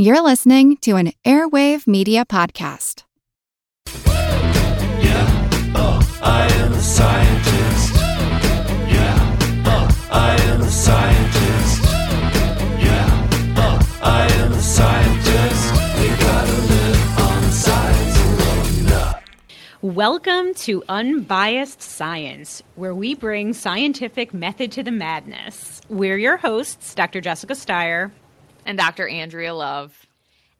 You're listening to an Airwave Media Podcast. Yeah, oh, I am a scientist. Yeah, oh, I am a scientist. Yeah, oh, I am a scientist. We gotta live on science alone. Welcome to Unbiased Science, where we bring scientific method to the madness. We're your hosts, Dr. Jessica Steier. And Dr. Andrea Love.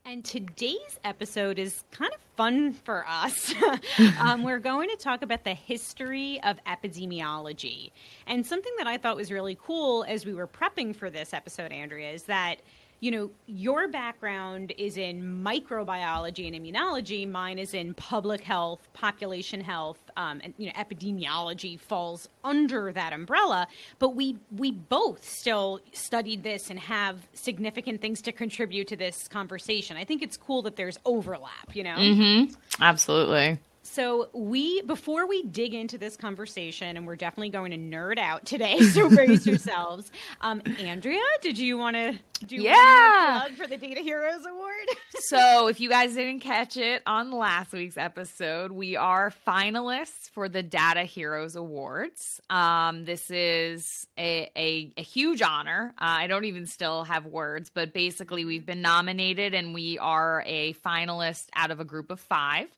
And today's episode is kind of fun for us. um, we're going to talk about the history of epidemiology. And something that I thought was really cool as we were prepping for this episode, Andrea, is that you know, your background is in microbiology and immunology. Mine is in public health, population health, um, and you know, epidemiology falls under that umbrella. But we we both still studied this and have significant things to contribute to this conversation. I think it's cool that there's overlap. You know. Mm-hmm. Absolutely. So we before we dig into this conversation, and we're definitely going to nerd out today, so brace yourselves. Um, Andrea, did you want to do Yeah. plug for the Data Heroes Award? So, if you guys didn't catch it on last week's episode, we are finalists for the Data Heroes Awards. Um, this is a, a, a huge honor. Uh, I don't even still have words, but basically, we've been nominated and we are a finalist out of a group of five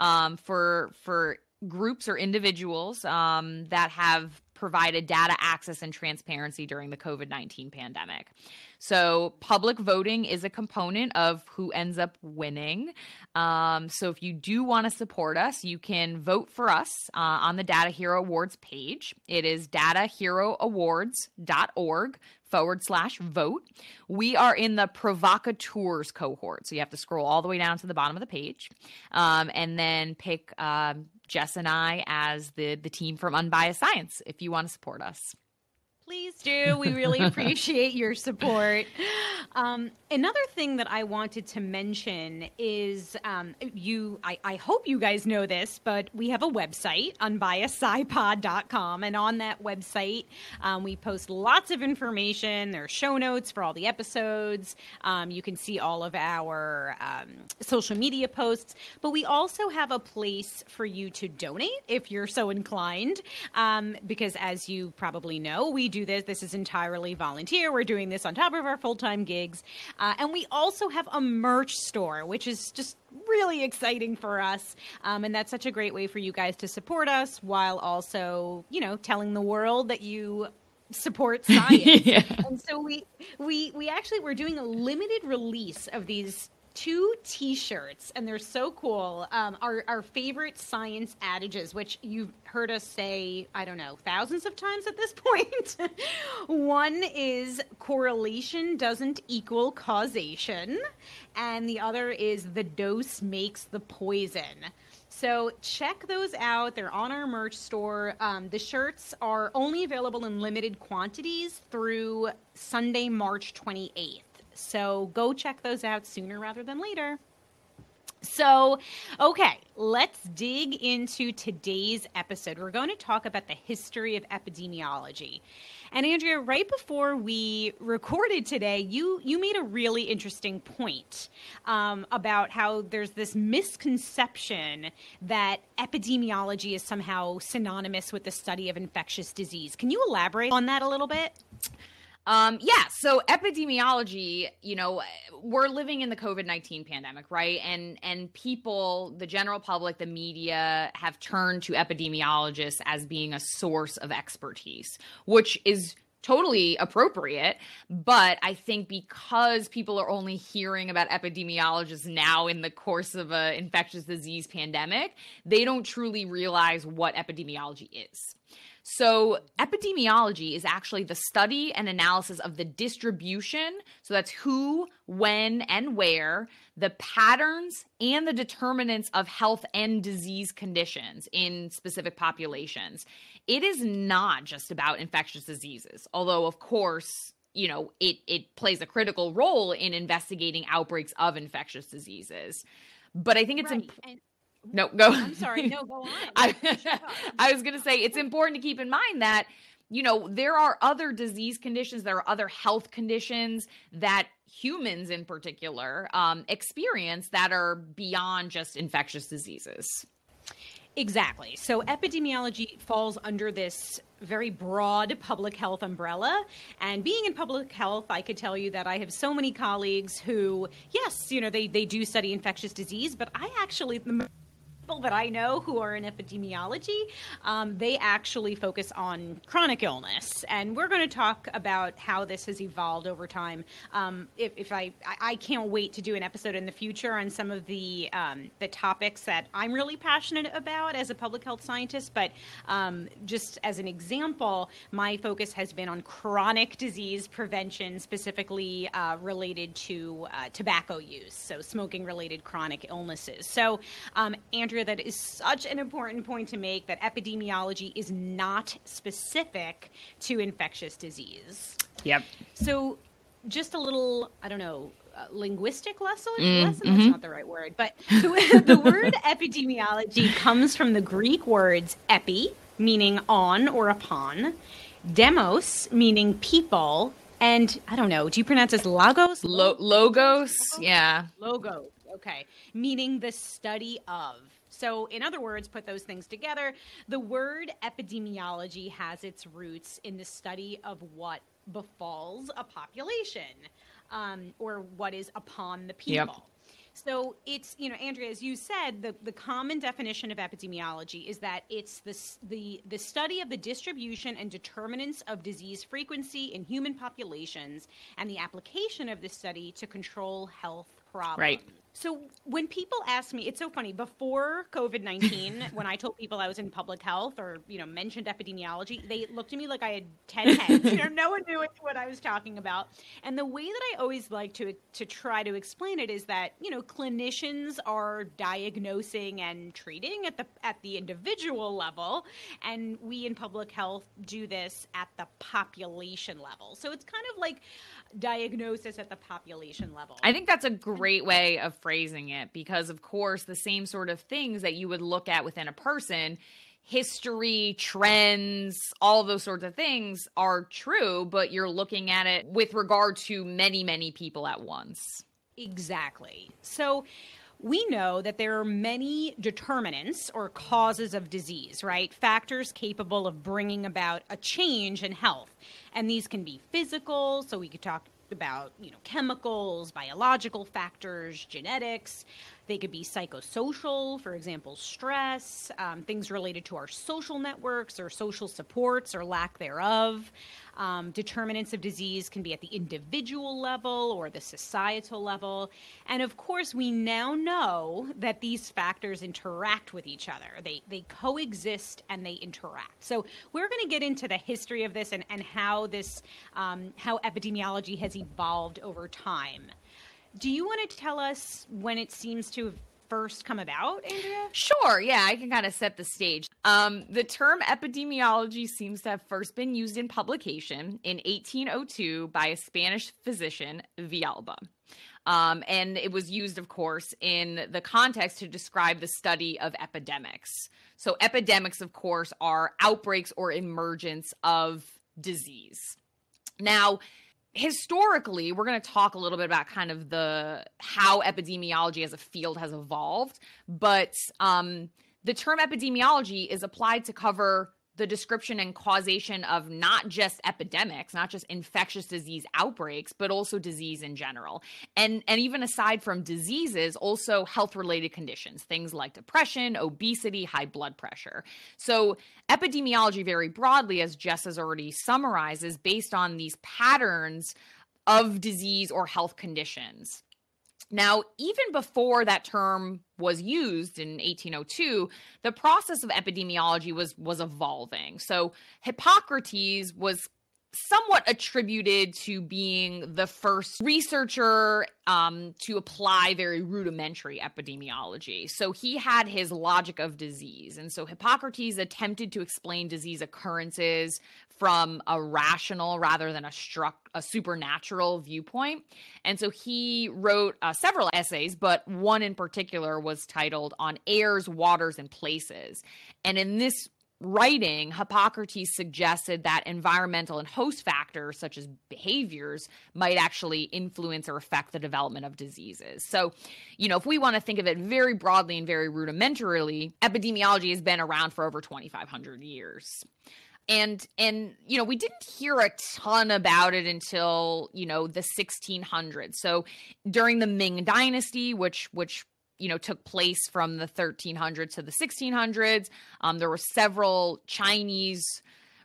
um, for for groups or individuals um, that have provided data access and transparency during the COVID 19 pandemic. So, public voting is a component of who ends up winning. Um, so, if you do want to support us, you can vote for us uh, on the Data Hero Awards page. It is dataheroawards.org forward slash vote. We are in the provocateurs cohort. So, you have to scroll all the way down to the bottom of the page um, and then pick um, Jess and I as the, the team from Unbiased Science if you want to support us. Please do. We really appreciate your support. Um, another thing that I wanted to mention is um, you. I, I hope you guys know this, but we have a website, unbiasedscipod.com, and on that website, um, we post lots of information. There are show notes for all the episodes. Um, you can see all of our um, social media posts, but we also have a place for you to donate if you're so inclined. Um, because as you probably know, we do this. This is entirely volunteer. We're doing this on top of our full time gigs. Uh, and we also have a merch store, which is just really exciting for us. Um, and that's such a great way for you guys to support us while also, you know, telling the world that you support science. Yeah. And so we we we actually we're doing a limited release of these two t-shirts and they're so cool um, our, our favorite science adages which you've heard us say i don't know thousands of times at this point one is correlation doesn't equal causation and the other is the dose makes the poison so check those out. They're on our merch store. Um, the shirts are only available in limited quantities through Sunday, March 28th. So go check those out sooner rather than later. So, okay, let's dig into today's episode. We're going to talk about the history of epidemiology. And Andrea, right before we recorded today, you you made a really interesting point um, about how there's this misconception that epidemiology is somehow synonymous with the study of infectious disease. Can you elaborate on that a little bit? Um, yeah, so epidemiology, you know, we're living in the COVID-19 pandemic, right? And and people, the general public, the media have turned to epidemiologists as being a source of expertise, which is totally appropriate, but I think because people are only hearing about epidemiologists now in the course of a infectious disease pandemic, they don't truly realize what epidemiology is. So, epidemiology is actually the study and analysis of the distribution. So, that's who, when, and where, the patterns and the determinants of health and disease conditions in specific populations. It is not just about infectious diseases, although, of course, you know, it, it plays a critical role in investigating outbreaks of infectious diseases. But I think it's Right, imp- and- no go. I'm sorry. No, go on. I, I was going to say it's important to keep in mind that you know there are other disease conditions there are other health conditions that humans in particular um, experience that are beyond just infectious diseases. Exactly. So epidemiology falls under this very broad public health umbrella. And being in public health, I could tell you that I have so many colleagues who, yes, you know, they, they do study infectious disease, but I actually, people that I know who are in epidemiology, um, they actually focus on chronic illness. And we're going to talk about how this has evolved over time. Um, if, if I, I can't wait to do an episode in the future on some of the um, the topics that I'm really passionate about as a public health scientist. But um, just as an example, my focus has been on chronic disease prevention, specifically uh, related to uh, tobacco use, so smoking related chronic illnesses. So, um, That is such an important point to make that epidemiology is not specific to infectious disease. Yep. So, just a little, I don't know, uh, linguistic lesson. Mm, lesson? Mm-hmm. That's not the right word, but the, the word epidemiology comes from the Greek words epi, meaning on or upon, demos, meaning people, and I don't know. Do you pronounce this logos? Lo- logos? Yeah. Logos. Okay. Meaning the study of. So, in other words, put those things together. The word epidemiology has its roots in the study of what befalls a population um, or what is upon the people. Yep. So it's, you know, Andrea, as you said, the, the common definition of epidemiology is that it's the, the, the study of the distribution and determinants of disease frequency in human populations and the application of this study to control health problems. Right. So when people ask me, it's so funny. Before COVID nineteen, when I told people I was in public health or you know mentioned epidemiology, they looked at me like I had ten heads. you know, no one knew what I was talking about. And the way that I always like to to try to explain it is that you know clinicians are diagnosing and treating at the at the individual level, and we in public health do this at the population level. So it's kind of like diagnosis at the population level. I think that's a great way of phrasing it because, of course, the same sort of things that you would look at within a person history, trends, all those sorts of things are true, but you're looking at it with regard to many, many people at once. Exactly. So we know that there are many determinants or causes of disease, right? Factors capable of bringing about a change in health. And these can be physical, so we could talk about, you know, chemicals, biological factors, genetics. They could be psychosocial, for example, stress, um, things related to our social networks or social supports or lack thereof. Um, determinants of disease can be at the individual level or the societal level. And of course, we now know that these factors interact with each other. They, they coexist and they interact. So we're going to get into the history of this and, and how this, um, how epidemiology has evolved over time. Do you want to tell us when it seems to have first come about, Andrea? Sure. Yeah, I can kind of set the stage. Um, the term epidemiology seems to have first been used in publication in 1802 by a Spanish physician, Villalba. Um, and it was used, of course, in the context to describe the study of epidemics. So, epidemics, of course, are outbreaks or emergence of disease. Now, historically we're going to talk a little bit about kind of the how epidemiology as a field has evolved but um, the term epidemiology is applied to cover the description and causation of not just epidemics, not just infectious disease outbreaks, but also disease in general. And and even aside from diseases, also health related conditions, things like depression, obesity, high blood pressure. So epidemiology very broadly as Jess has already summarized is based on these patterns of disease or health conditions. Now, even before that term was used in 1802, the process of epidemiology was was evolving. So Hippocrates was somewhat attributed to being the first researcher um, to apply very rudimentary epidemiology. So he had his logic of disease. And so Hippocrates attempted to explain disease occurrences from a rational rather than a struck a supernatural viewpoint. And so he wrote uh, several essays, but one in particular was titled On Airs, Waters, and Places. And in this writing, Hippocrates suggested that environmental and host factors, such as behaviors, might actually influence or affect the development of diseases. So, you know, if we want to think of it very broadly and very rudimentarily, epidemiology has been around for over 2,500 years and and you know we didn't hear a ton about it until you know the 1600s so during the ming dynasty which which you know took place from the 1300s to the 1600s. Um, there were several Chinese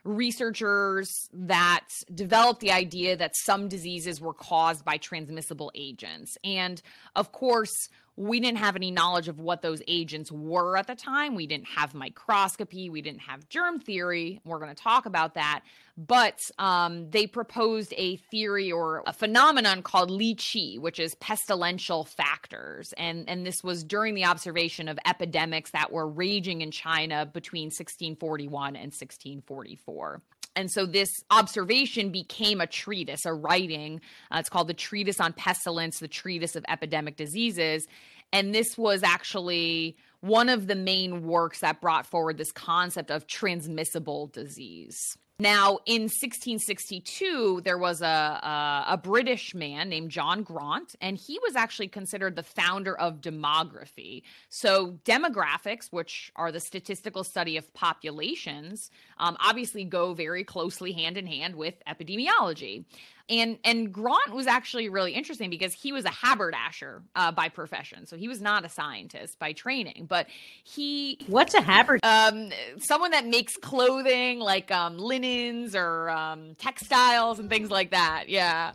researchers that developed the idea that some diseases were caused by transmissible agents. And of course, we didn't have any knowledge of what those agents were at the time. We didn't have microscopy, we didn't have germ theory. We're going to talk about that. But um, they proposed a theory or a phenomenon called Li which is pestilential factors. And, and this was during the observation of epidemics that were raging in China between 1641 and 1644. And so this observation became a treatise, a writing. Uh, it's called the Treatise on Pestilence, the Treatise of Epidemic Diseases. And this was actually one of the main works that brought forward this concept of transmissible disease. Now, in 1662, there was a, a, a, British man named John Graunt, and he was actually considered the founder of demography. So, demographics, which are the statistical study of populations, um, obviously go very closely hand in hand with epidemiology. And and Graunt was actually really interesting because he was a haberdasher uh, by profession, so he was not a scientist by training. But he what's a haberdasher? Um, someone that makes clothing like um, linens or um, textiles and things like that. Yeah,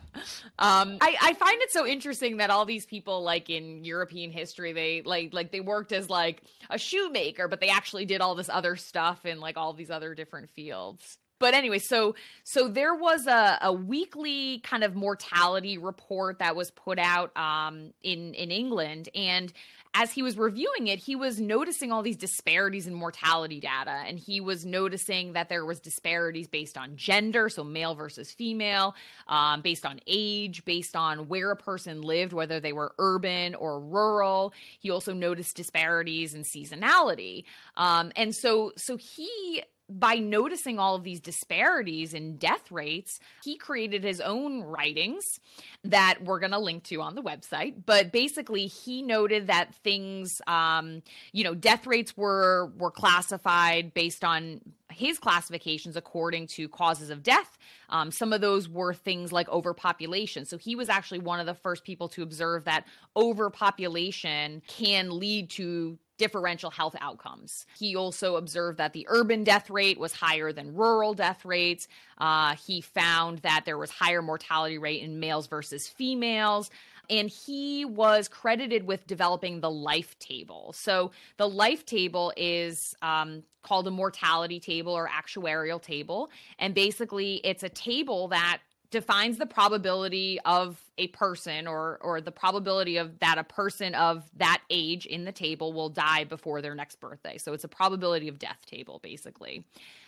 um, I, I find it so interesting that all these people, like in European history, they like like they worked as like a shoemaker, but they actually did all this other stuff in like all these other different fields but anyway, so so there was a, a weekly kind of mortality report that was put out um, in in England, and as he was reviewing it, he was noticing all these disparities in mortality data, and he was noticing that there was disparities based on gender, so male versus female, um, based on age, based on where a person lived, whether they were urban or rural. He also noticed disparities in seasonality, um, and so so he by noticing all of these disparities in death rates, he created his own writings that we're going to link to on the website. But basically, he noted that things, um, you know, death rates were were classified based on his classifications according to causes of death. Um, some of those were things like overpopulation. So he was actually one of the first people to observe that overpopulation can lead to differential health outcomes. He also observed that the urban death rate was higher than rural death rates. Uh, he found that there was higher mortality rate in males versus females. And he was credited with developing the life table. So, the life table is um, called a mortality table or actuarial table. And basically, it's a table that defines the probability of a person or or the probability of that a person of that age in the table will die before their next birthday. So it's a probability of death table basically.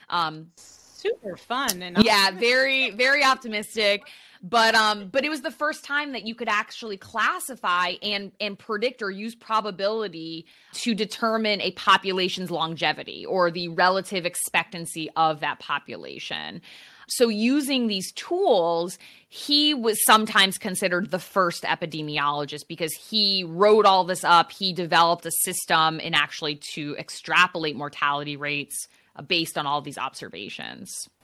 Um super fun and yeah, very very optimistic. But um but it was the first time that you could actually classify and and predict or use probability to determine a population's longevity or the relative expectancy of that population. So, using these tools, he was sometimes considered the first epidemiologist because he wrote all this up. He developed a system in actually to extrapolate mortality rates uh, based on all these observations.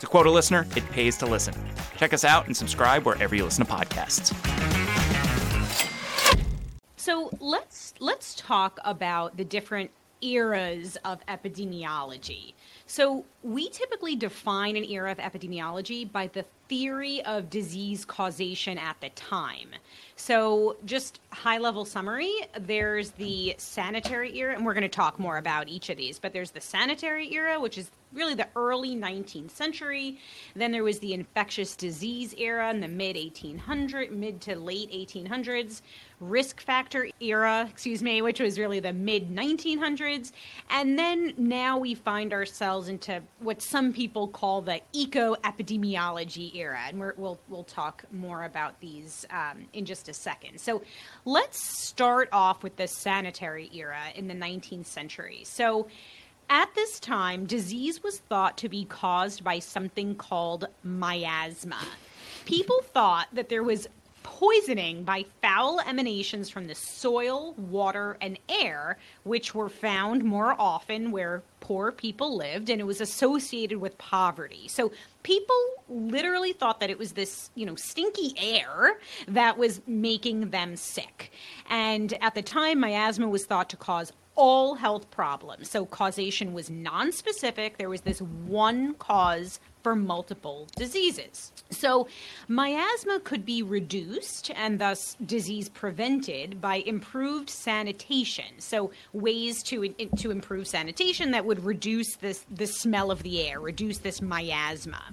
To quote a listener, it pays to listen. Check us out and subscribe wherever you listen to podcasts. So let's let's talk about the different eras of epidemiology. So we typically define an era of epidemiology by the theory of disease causation at the time. So, just high level summary there's the sanitary era, and we're going to talk more about each of these, but there's the sanitary era, which is really the early 19th century. Then there was the infectious disease era in the mid 1800s, mid to late 1800s, risk factor era, excuse me, which was really the mid 1900s. And then now we find ourselves into what some people call the eco epidemiology era. And we will we'll talk more about these um, in just a second. So let's start off with the sanitary era in the 19th century. So at this time, disease was thought to be caused by something called miasma. People thought that there was poisoning by foul emanations from the soil, water, and air, which were found more often where poor people lived, and it was associated with poverty. So people literally thought that it was this, you know, stinky air that was making them sick. And at the time, miasma was thought to cause all health problems. So causation was non-specific. There was this one cause for multiple diseases. So, miasma could be reduced and thus disease prevented by improved sanitation. So, ways to to improve sanitation that would reduce this the smell of the air, reduce this miasma.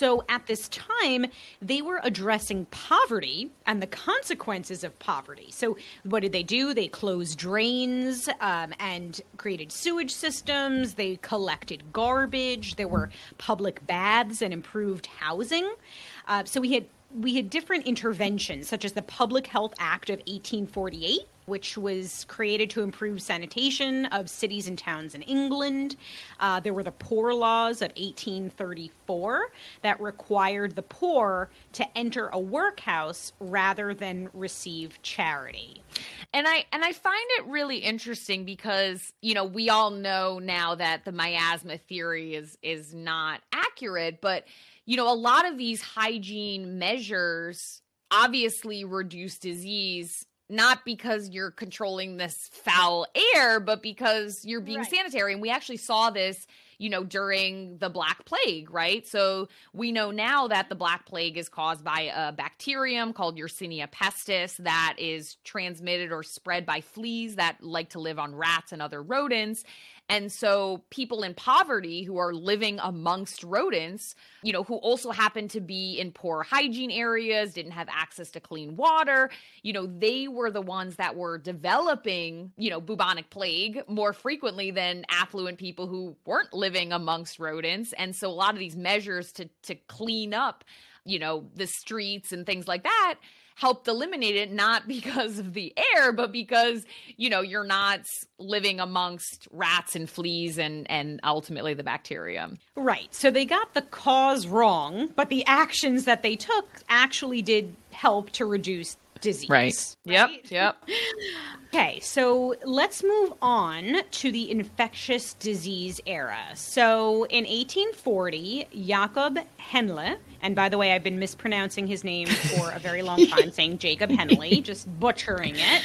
So, at this time, they were addressing poverty and the consequences of poverty. So, what did they do? They closed drains um, and created sewage systems. They collected garbage. There were public baths and improved housing. Uh, so we had we had different interventions, such as the Public Health Act of 1848, which was created to improve sanitation of cities and towns in England. Uh, there were the Poor Laws of 1834 that required the poor to enter a workhouse rather than receive charity. And I and I find it really interesting because you know we all know now that the miasma theory is is not accurate, but you know a lot of these hygiene measures obviously reduce disease not because you're controlling this foul air, but because you're being Right. sanitary. And we actually saw this, you know, during the Black Plague, right? So we know now that the Black Plague is caused by a bacterium called Yersinia pestis that is transmitted or spread by fleas that like to live on rats and other rodents. And so people in poverty who are living amongst rodents, you know, who also happen to be in poor hygiene areas, didn't have access to clean water, you know, they were the ones that were developing, you know, bubonic plague more frequently than affluent people who weren't living amongst rodents. And so a lot of these measures to to clean up, you know, the streets and things like that helped eliminate it not because of the air but because you know you're not living amongst rats and fleas and and ultimately the bacteria Right. So they got the cause wrong, but the actions that they took actually did help to reduce disease. yep Right? yep Yep. Okay, so let's move on to the infectious disease era. So in 1840, Jakob Henle, and by the way, I've been mispronouncing his name for a very long time, saying Jacob Henley, just butchering it.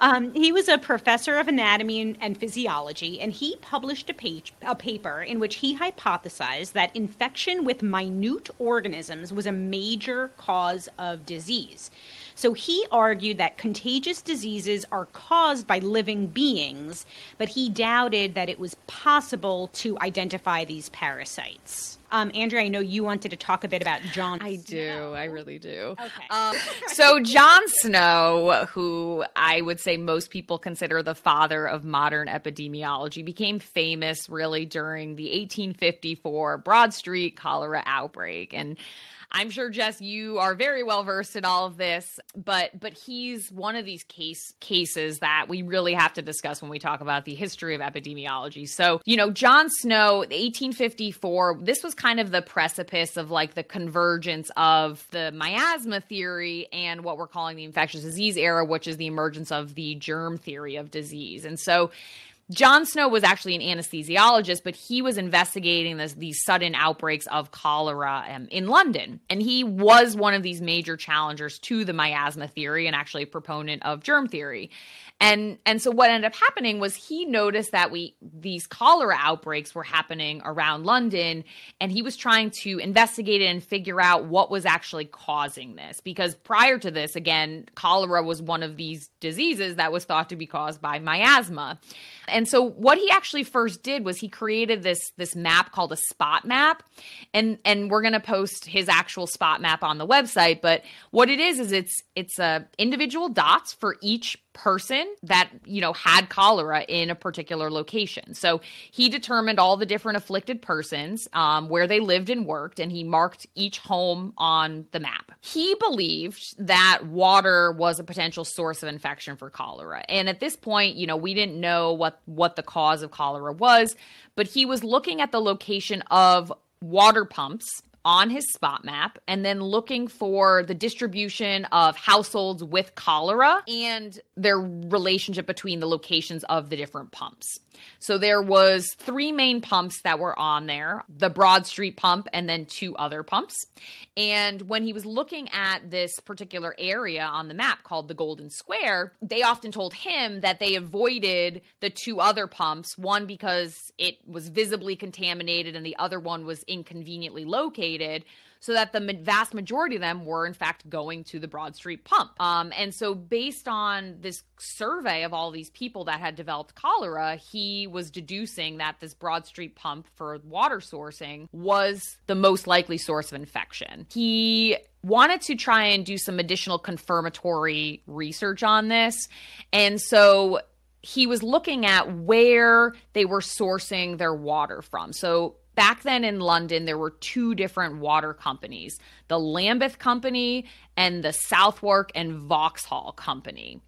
Um, he was a professor of anatomy and, and physiology, and he published a, page, a paper in which he hypothesized that infection with minute organisms was a major cause of disease. So he argued that contagious diseases are caused by living beings, but he doubted that it was possible to identify these parasites. Um, Andrea, I know you wanted to talk a bit about John. I do. I really do. Okay. Um, so John Snow, who I would say most people consider the father of modern epidemiology, became famous really during the 1854 Broad Street cholera outbreak, and I'm sure Jess, you are very well versed in all of this, but but he's one of these case cases that we really have to discuss when we talk about the history of epidemiology. So, you know, John Snow, 1854, this was kind of the precipice of like the convergence of the miasma theory and what we're calling the infectious disease era, which is the emergence of the germ theory of disease. And so John Snow was actually an anesthesiologist, but he was investigating this, these sudden outbreaks of cholera um, in London. And he was one of these major challengers to the miasma theory and actually a proponent of germ theory. And and so what ended up happening was he noticed that we these cholera outbreaks were happening around London and he was trying to investigate it and figure out what was actually causing this because prior to this again cholera was one of these diseases that was thought to be caused by miasma. And so what he actually first did was he created this this map called a spot map. And and we're going to post his actual spot map on the website but what it is is it's it's a uh, individual dots for each person that you know had cholera in a particular location. So he determined all the different afflicted persons um, where they lived and worked and he marked each home on the map. He believed that water was a potential source of infection for cholera. And at this point you know we didn't know what what the cause of cholera was but he was looking at the location of water pumps on his spot map and then looking for the distribution of households with cholera and their relationship between the locations of the different pumps. So there was three main pumps that were on there, the Broad Street pump and then two other pumps. And when he was looking at this particular area on the map called the Golden Square, they often told him that they avoided the two other pumps, one because it was visibly contaminated and the other one was inconveniently located so that the vast majority of them were in fact going to the Broad Street pump. Um, and so, based on this survey of all these people that had developed cholera, he was deducing that this Broad Street pump for water sourcing was the most likely source of infection. He wanted to try and do some additional confirmatory research on this. And so he was looking at where they were sourcing their water from. So back then in London, there were two different water companies the Lambeth Company and the Southwark and Vauxhall Company.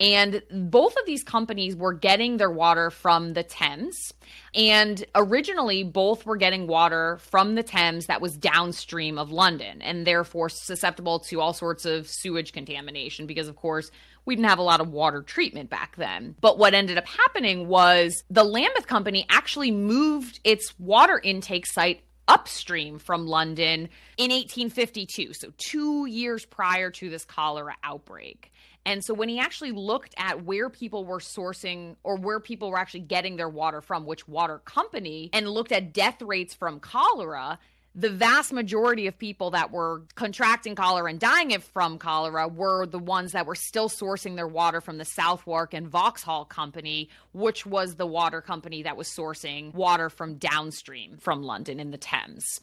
And both of these companies were getting their water from the Thames. And originally, both were getting water from the Thames that was downstream of London and therefore susceptible to all sorts of sewage contamination because, of course, we didn't have a lot of water treatment back then. But what ended up happening was the Lambeth Company actually moved its water intake site upstream from London in 1852, so two years prior to this cholera outbreak. And so when he actually looked at where people were sourcing or where people were actually getting their water from, which water company, and looked at death rates from cholera, the vast majority of people that were contracting cholera and dying from cholera were the ones that were still sourcing their water from the Southwark and Vauxhall Company, which was the water company that was sourcing water from downstream from London in the Thames.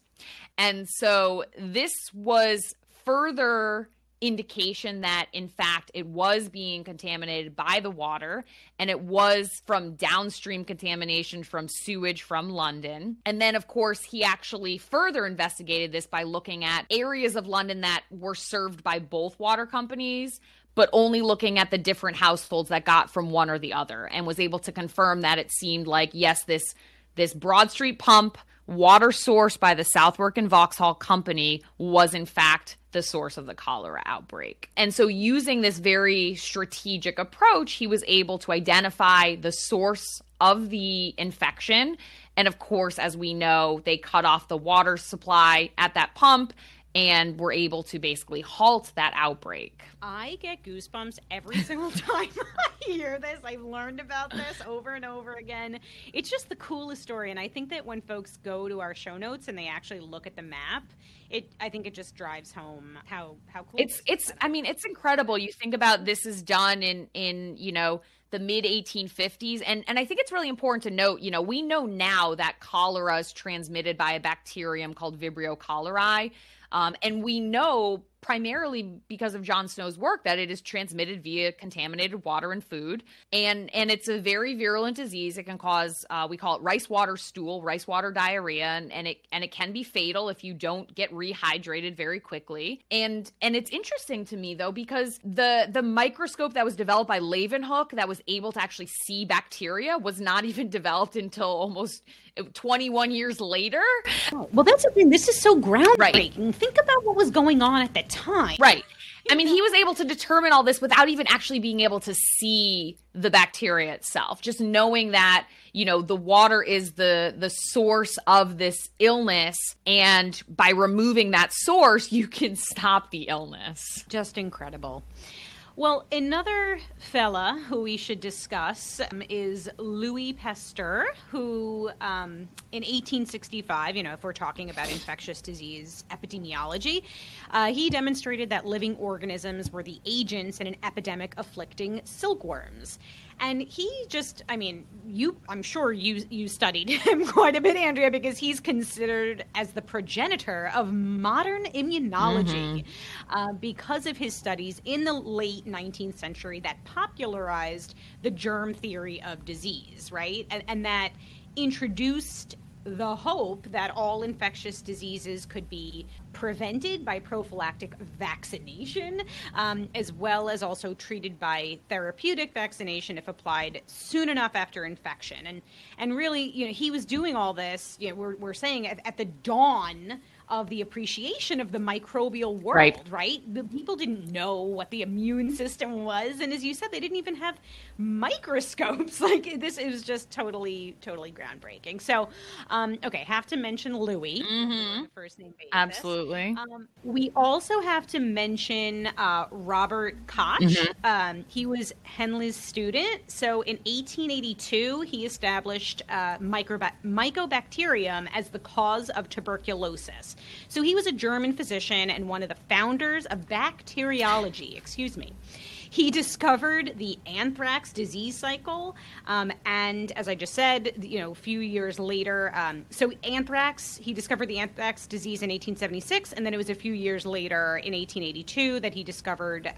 And so this was further indication that in fact it was being contaminated by the water and it was from downstream contamination from sewage from London. And then of course he actually further investigated this by looking at areas of London that were served by both water companies but only looking at the different households that got from one or the other and was able to confirm that it seemed like yes this this Broad Street pump water sourced by the Southwark and Vauxhall Company was in fact the source of the cholera outbreak. And so, using this very strategic approach, he was able to identify the source of the infection. And of course, as we know, they cut off the water supply at that pump and we were able to basically halt that outbreak. I get goosebumps every single time I hear this. I've learned about this over and over again. It's just the coolest story. And I think that when folks go to our show notes and they actually look at the map, it I think it just drives home how how cool it's it's I mean it's incredible. You think about this is done in in you know the mid 1850s and and I think it's really important to note, you know, we know now that cholera is transmitted by a bacterium called Vibrio cholerae. Um, and we know primarily because of John Snow's work that it is transmitted via contaminated water and food, and and it's a very virulent disease. It can cause uh, we call it rice water stool, rice water diarrhea, and, and it and it can be fatal if you don't get rehydrated very quickly. And and it's interesting to me though because the the microscope that was developed by Leeuwenhoek that was able to actually see bacteria was not even developed until almost 21 years later. well, that's the thing. This is so groundbreaking. Right. Think about what was going on at the time. Right. I mean, he was able to determine all this without even actually being able to see the bacteria itself. Just knowing that, you know, the water is the the source of this illness and by removing that source, you can stop the illness. Just incredible. Well, another fella who we should discuss um, is Louis Pasteur, who um, in 1865, you know, if we're talking about infectious disease epidemiology, uh, he demonstrated that living organisms were the agents in an epidemic afflicting silkworms and he just i mean you i'm sure you you studied him quite a bit andrea because he's considered as the progenitor of modern immunology mm-hmm. uh, because of his studies in the late 19th century that popularized the germ theory of disease right and, and that introduced the hope that all infectious diseases could be prevented by prophylactic vaccination, um, as well as also treated by therapeutic vaccination if applied soon enough after infection. And and really, you know, he was doing all this. You know, we're we're saying at, at the dawn of the appreciation of the microbial world, right. right? The people didn't know what the immune system was, and as you said, they didn't even have microscopes. Like this is just totally, totally groundbreaking. So, um, okay, have to mention Louis, mm-hmm. first name basis. Absolutely. Um, we also have to mention uh, Robert Koch. Mm-hmm. Um, he was Henle's student. So in 1882, he established uh, microba- mycobacterium as the cause of tuberculosis. So he was a German physician and one of the founders of bacteriology, excuse me. He discovered the anthrax disease cycle, um, and as I just said, you know, a few years later, um, so anthrax, he discovered the anthrax disease in 1876, and then it was a few years later in 1882 that he discovered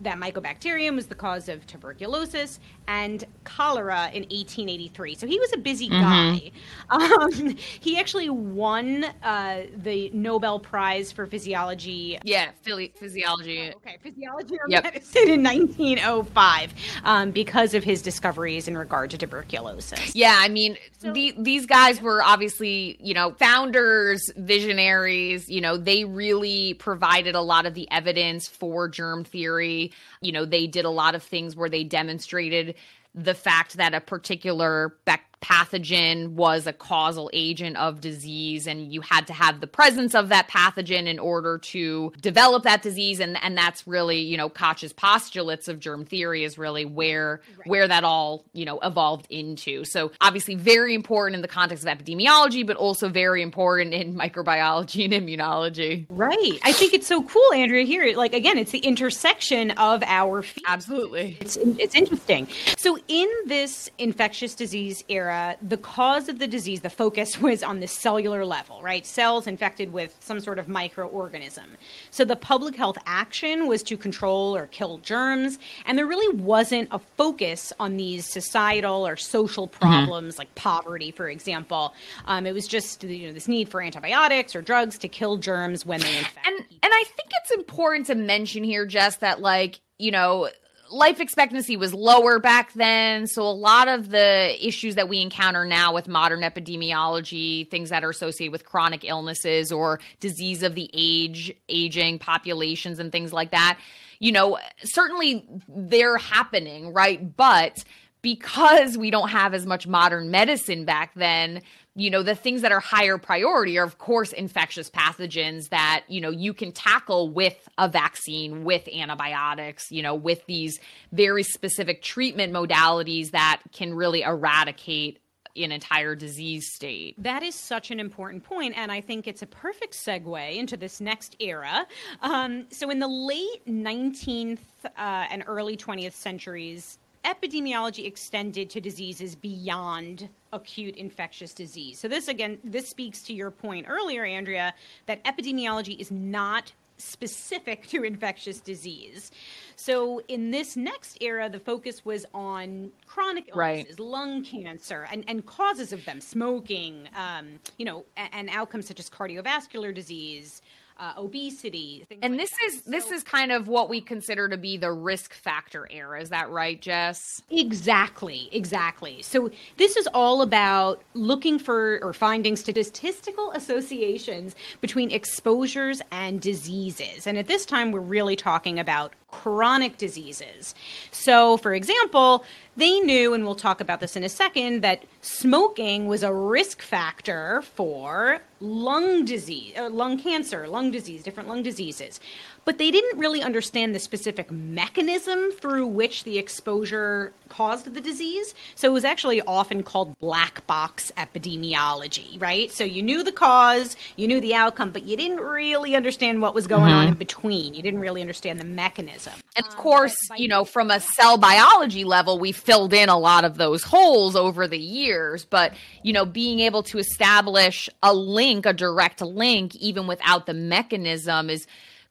that mycobacterium was the cause of tuberculosis and cholera in 1883. So he was a busy mm-hmm. guy. Um, he actually won uh, the Nobel Prize for Physiology. Yeah, physiology. Oh, okay, physiology or yep. medicine in 1905 um, because of his discoveries in regard to tuberculosis. Yeah, I mean, so, the, these guys were obviously, you know, founders, visionaries. You know, they really provided a lot of the evidence for germ theory you know, they did a lot of things where they demonstrated the fact that a particular bac- pathogen was a causal agent of disease and you had to have the presence of that pathogen in order to develop that disease and and that's really you know Koch's postulates of germ theory is really where right. where that all you know evolved into. So obviously very important in the context of epidemiology but also very important in microbiology and immunology. Right. I think it's so cool andrea here like again it's the intersection of our fields. absolutely. It's it's interesting. So in this infectious disease era the cause of the disease, the focus was on the cellular level, right? Cells infected with some sort of microorganism. So the public health action was to control or kill germs, and there really wasn't a focus on these societal or social mm-hmm. problems mm-hmm. like poverty, for example. Um, it was just you know this need for antibiotics or drugs to kill germs when they infect. And and I think it's important to mention here, Jess, that like you know life expectancy was lower back then. So a lot of the issues that we encounter now with modern epidemiology, things that are associated with chronic illnesses or disease of the age, aging populations and things like that, you know, certainly they're happening, right? But because we don't have as much modern medicine back then, you know the things that are higher priority are of course infectious pathogens that you know you can tackle with a vaccine with antibiotics you know with these very specific treatment modalities that can really eradicate an entire disease state. That is such an important point, and I think it's a perfect segue into this next era. Um, so, in the late 19th uh, and early 20th centuries, epidemiology extended to diseases beyond acute infectious disease. So this again this speaks to your point earlier Andrea that epidemiology is not specific to infectious disease. So in this next era, the focus was on chronic illnesses, right. lung cancer, and, and causes of them, smoking, um, you know, and, and, outcomes such as cardiovascular disease, uh, obesity. And this is this So- is kind of what we consider to be the risk factor era. Is that right, Jess? Exactly, exactly. So this is all about looking for or finding statistical associations between exposures and diseases. And at this time, we're really talking about chronic diseases. So, for example, they knew, and we'll talk about this in a second, that smoking was a risk factor for lung disease, uh, lung cancer, lung disease, different lung diseases. But they didn't really understand the specific mechanism through which the exposure caused the disease. So it was actually often called black box epidemiology, right? So you knew the cause, you knew the outcome, but you didn't really understand what was going on mm-hmm. in between. You didn't really understand the mechanism. And of course, by- you know, from a cell biology level, we filled in a lot of those holes over the years. But, you know, being able to establish a link, a direct link, even without the mechanism is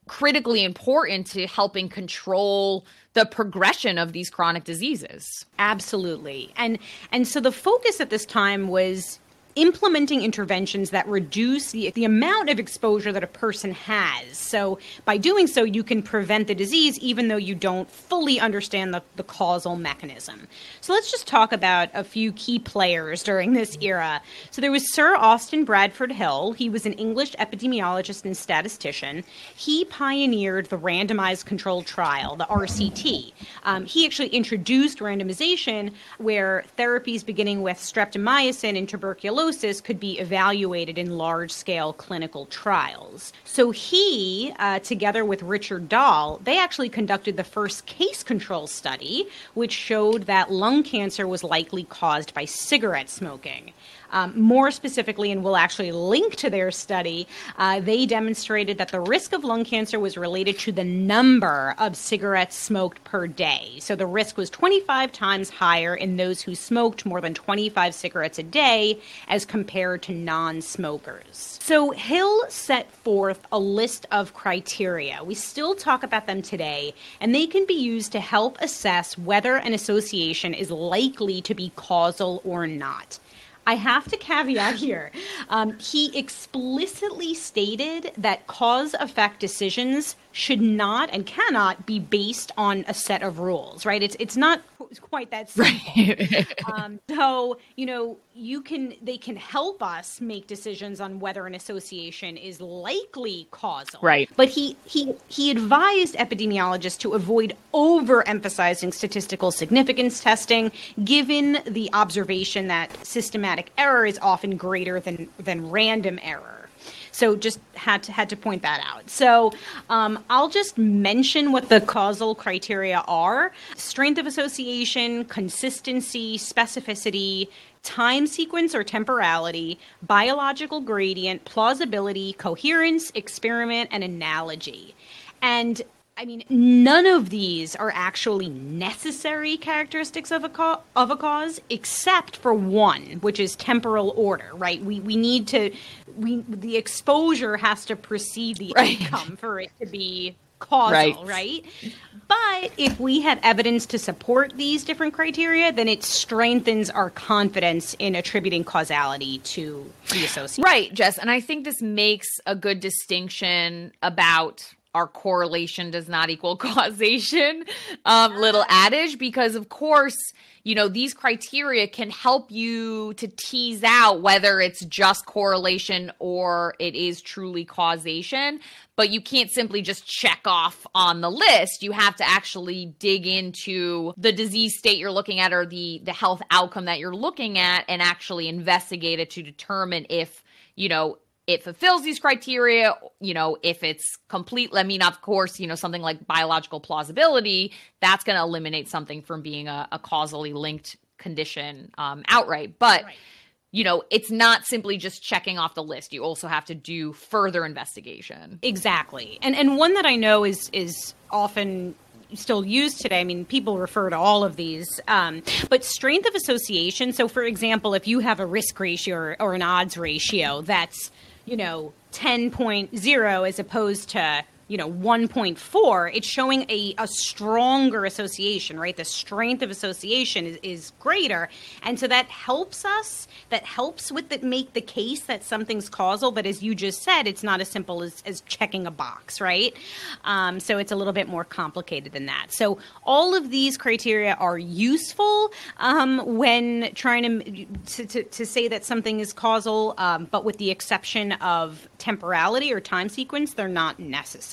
critically important to helping control the progression of these chronic diseases. Absolutely. And and so the focus at this time was implementing interventions that reduce the, the amount of exposure that a person has. So by doing so you can prevent the disease even though you don't fully understand the, the causal mechanism. So let's just talk about a few key players during this era. So there was Sir Austin Bradford Hill. He was an English epidemiologist and statistician. He pioneered the randomized controlled trial, the RCT. Um, he actually introduced randomization where therapies beginning with streptomycin and tuberculosis could be evaluated in large scale clinical trials. So he, uh, together with Richard Doll, they actually conducted the first case control study, which showed that lung cancer was likely caused by cigarette smoking. Um, more specifically, and we'll actually link to their study, uh, they demonstrated that the risk of lung cancer was related to the number of cigarettes smoked per day. So the risk was 25 times higher in those who smoked more than 25 cigarettes a day as compared to non smokers. So Hill set forth a list of criteria. We still talk about them today, and they can be used to help assess whether an association is likely to be causal or not. I have to caveat here. Um, he explicitly stated that cause effect decisions should not and cannot be based on a set of rules, right? It's it's not quite that simple. um, so you know, you can they can help us make decisions on whether an association is likely causal, Right. But he he he advised epidemiologists to avoid overemphasizing statistical significance testing, given the observation that systematic error is often greater than than random error. So just had to had to point that out. So um, I'll just mention what the causal criteria are: strength of association, consistency, specificity, time sequence or temporality, biological gradient, plausibility, coherence, experiment, and analogy. And I mean, none of these are actually necessary characteristics of a ca- of a cause, except for one, which is temporal order. Right? We we need to we the exposure has to precede the Right. outcome for it to be causal. Right. right? But if we have evidence to support these different criteria, then it strengthens our confidence in attributing causality to the association. Right, Jess. And I think this makes a good distinction about our correlation does not equal causation um, little adage because of course you know these criteria can help you to tease out whether it's just correlation or it is truly causation. But you can't simply just check off on the list. You have to actually dig into the disease state you're looking at or the the health outcome that you're looking at and actually investigate it to determine if you know it fulfills these criteria you know if it's complete i mean of course you know something like biological plausibility that's going to eliminate something from being a, a causally linked condition um, outright but Right. you know it's not simply just checking off the list you also have to do further investigation Exactly. And and one that I know is is often still used today. I mean, people refer to all of these, um, but strength of association. So, for example, if you have a risk ratio or, or an odds ratio that's you know 10.0 as opposed to you know 1.4 it's showing a, a stronger association right? The strength of association is, is greater. And so that helps us that helps with the make the case that something's causal but as you just said it's not as simple as, as checking a box right? Um, so it's a little bit more complicated than that. So all of these criteria are useful um, when trying to, to, to, to say that something is causal um, but with the exception of temporality or time sequence they're not necessary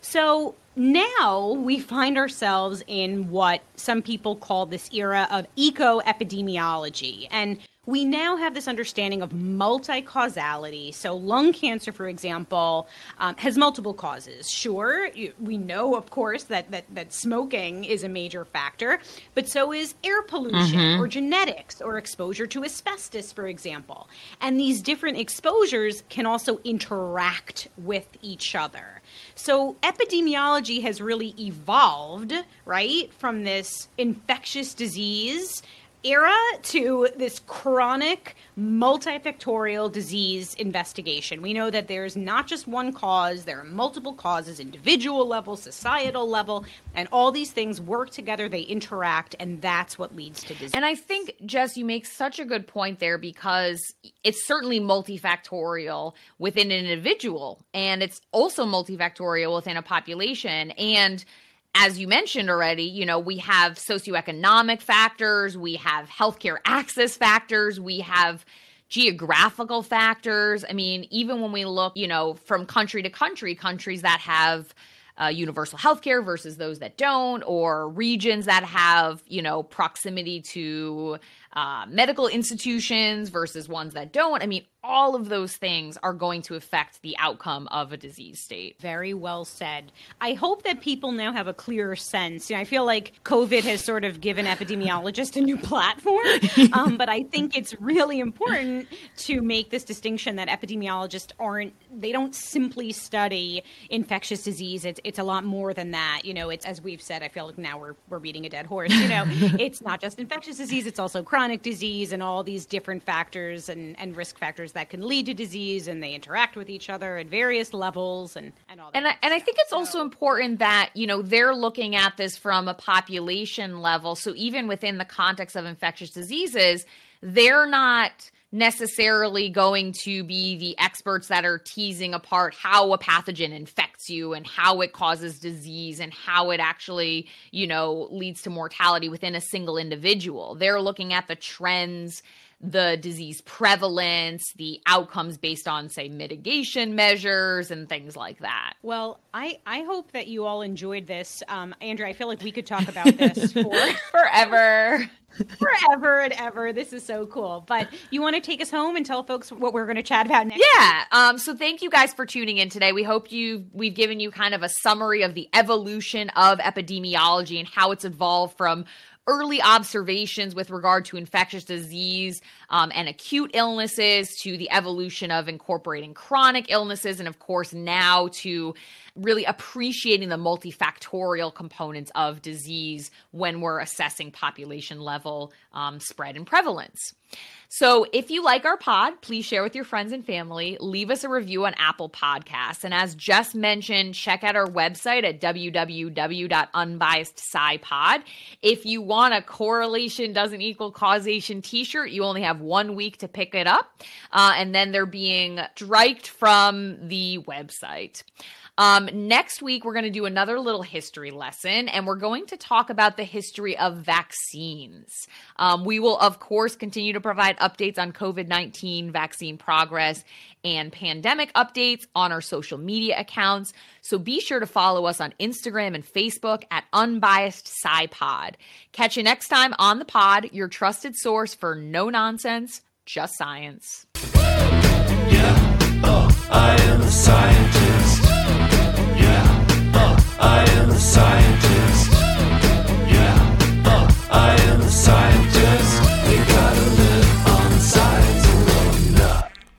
so now we find ourselves in what some people call this era of eco epidemiology. And we now have this understanding of multi causality. So, lung cancer, for example, um, has multiple causes. Sure, we know, of course, that, that, that smoking is a major factor, but so is air pollution mm-hmm. or genetics or exposure to asbestos, for example. And these different exposures can also interact with each other. So, epidemiology has really evolved, right, from this infectious disease era to this chronic multifactorial disease investigation. We know that there's not just one cause, there are multiple causes, individual level, societal level, and all these things work together, they interact, and that's what leads to disease. And I think, Jess, you make such a good point there because it's certainly multifactorial within an individual, and it's also multifactorial within a population. And as you mentioned already, you know, we have socioeconomic factors, we have healthcare access factors, we have geographical factors. I mean, even when we look, you know, from country to country, countries that have uh, universal healthcare versus those that don't, or regions that have, you know, proximity to uh, medical institutions versus ones that don't. I mean, all of those things are going to affect the outcome of a disease state. Very well said. I hope that people now have a clearer sense. You know, I feel like COVID has sort of given epidemiologists a new platform, um, but I think it's really important to make this distinction that epidemiologists aren't, they don't simply study infectious disease. It's, it's a lot more than that. You know, it's, as we've said, I feel like now we're, we're beating a dead horse. You know, it's not just infectious disease, it's also chronic disease and all these different factors and, and risk factors that can lead to disease and they interact with each other at various levels and, and all that. And I, and I think it's so. also important that, you know, they're looking at this from a population level. So even within the context of infectious diseases, they're not necessarily going to be the experts that are teasing apart how a pathogen infects you and how it causes disease and how it actually, you know, leads to mortality within a single individual. They're looking at the trends the disease prevalence, the outcomes based on, say, mitigation measures and things like that. Well, I, I hope that you all enjoyed this. Um, Andrea, I feel like we could talk about this for forever. forever and ever. This is so cool. But you want to take us home and tell folks what we're going to chat about next? Yeah. Um, so thank you guys for tuning in today. We hope you we've given you kind of a summary of the evolution of epidemiology and how it's evolved from early observations with regard to infectious disease um, and acute illnesses to the evolution of incorporating chronic illnesses and of course now to really appreciating the multifactorial components of disease when we're assessing population level um, spread and prevalence. So, if you like our pod, please share with your friends and family. Leave us a review on Apple Podcasts. And as Jess mentioned, check out our website at www.unbiasedscipod. If you want a correlation doesn't equal causation t shirt, you only have one week to pick it up. Uh, and then they're being striked from the website. Um, next week, we're going to do another little history lesson, and we're going to talk about the history of vaccines. Um, we will, of course, continue to provide updates on COVID 19 vaccine progress and pandemic updates on our social media accounts. So be sure to follow us on Instagram and Facebook at Unbiased SciPod. Catch you next time on the pod, your trusted source for no nonsense, just science. Yeah, oh, I am a scientist. I am a scientist.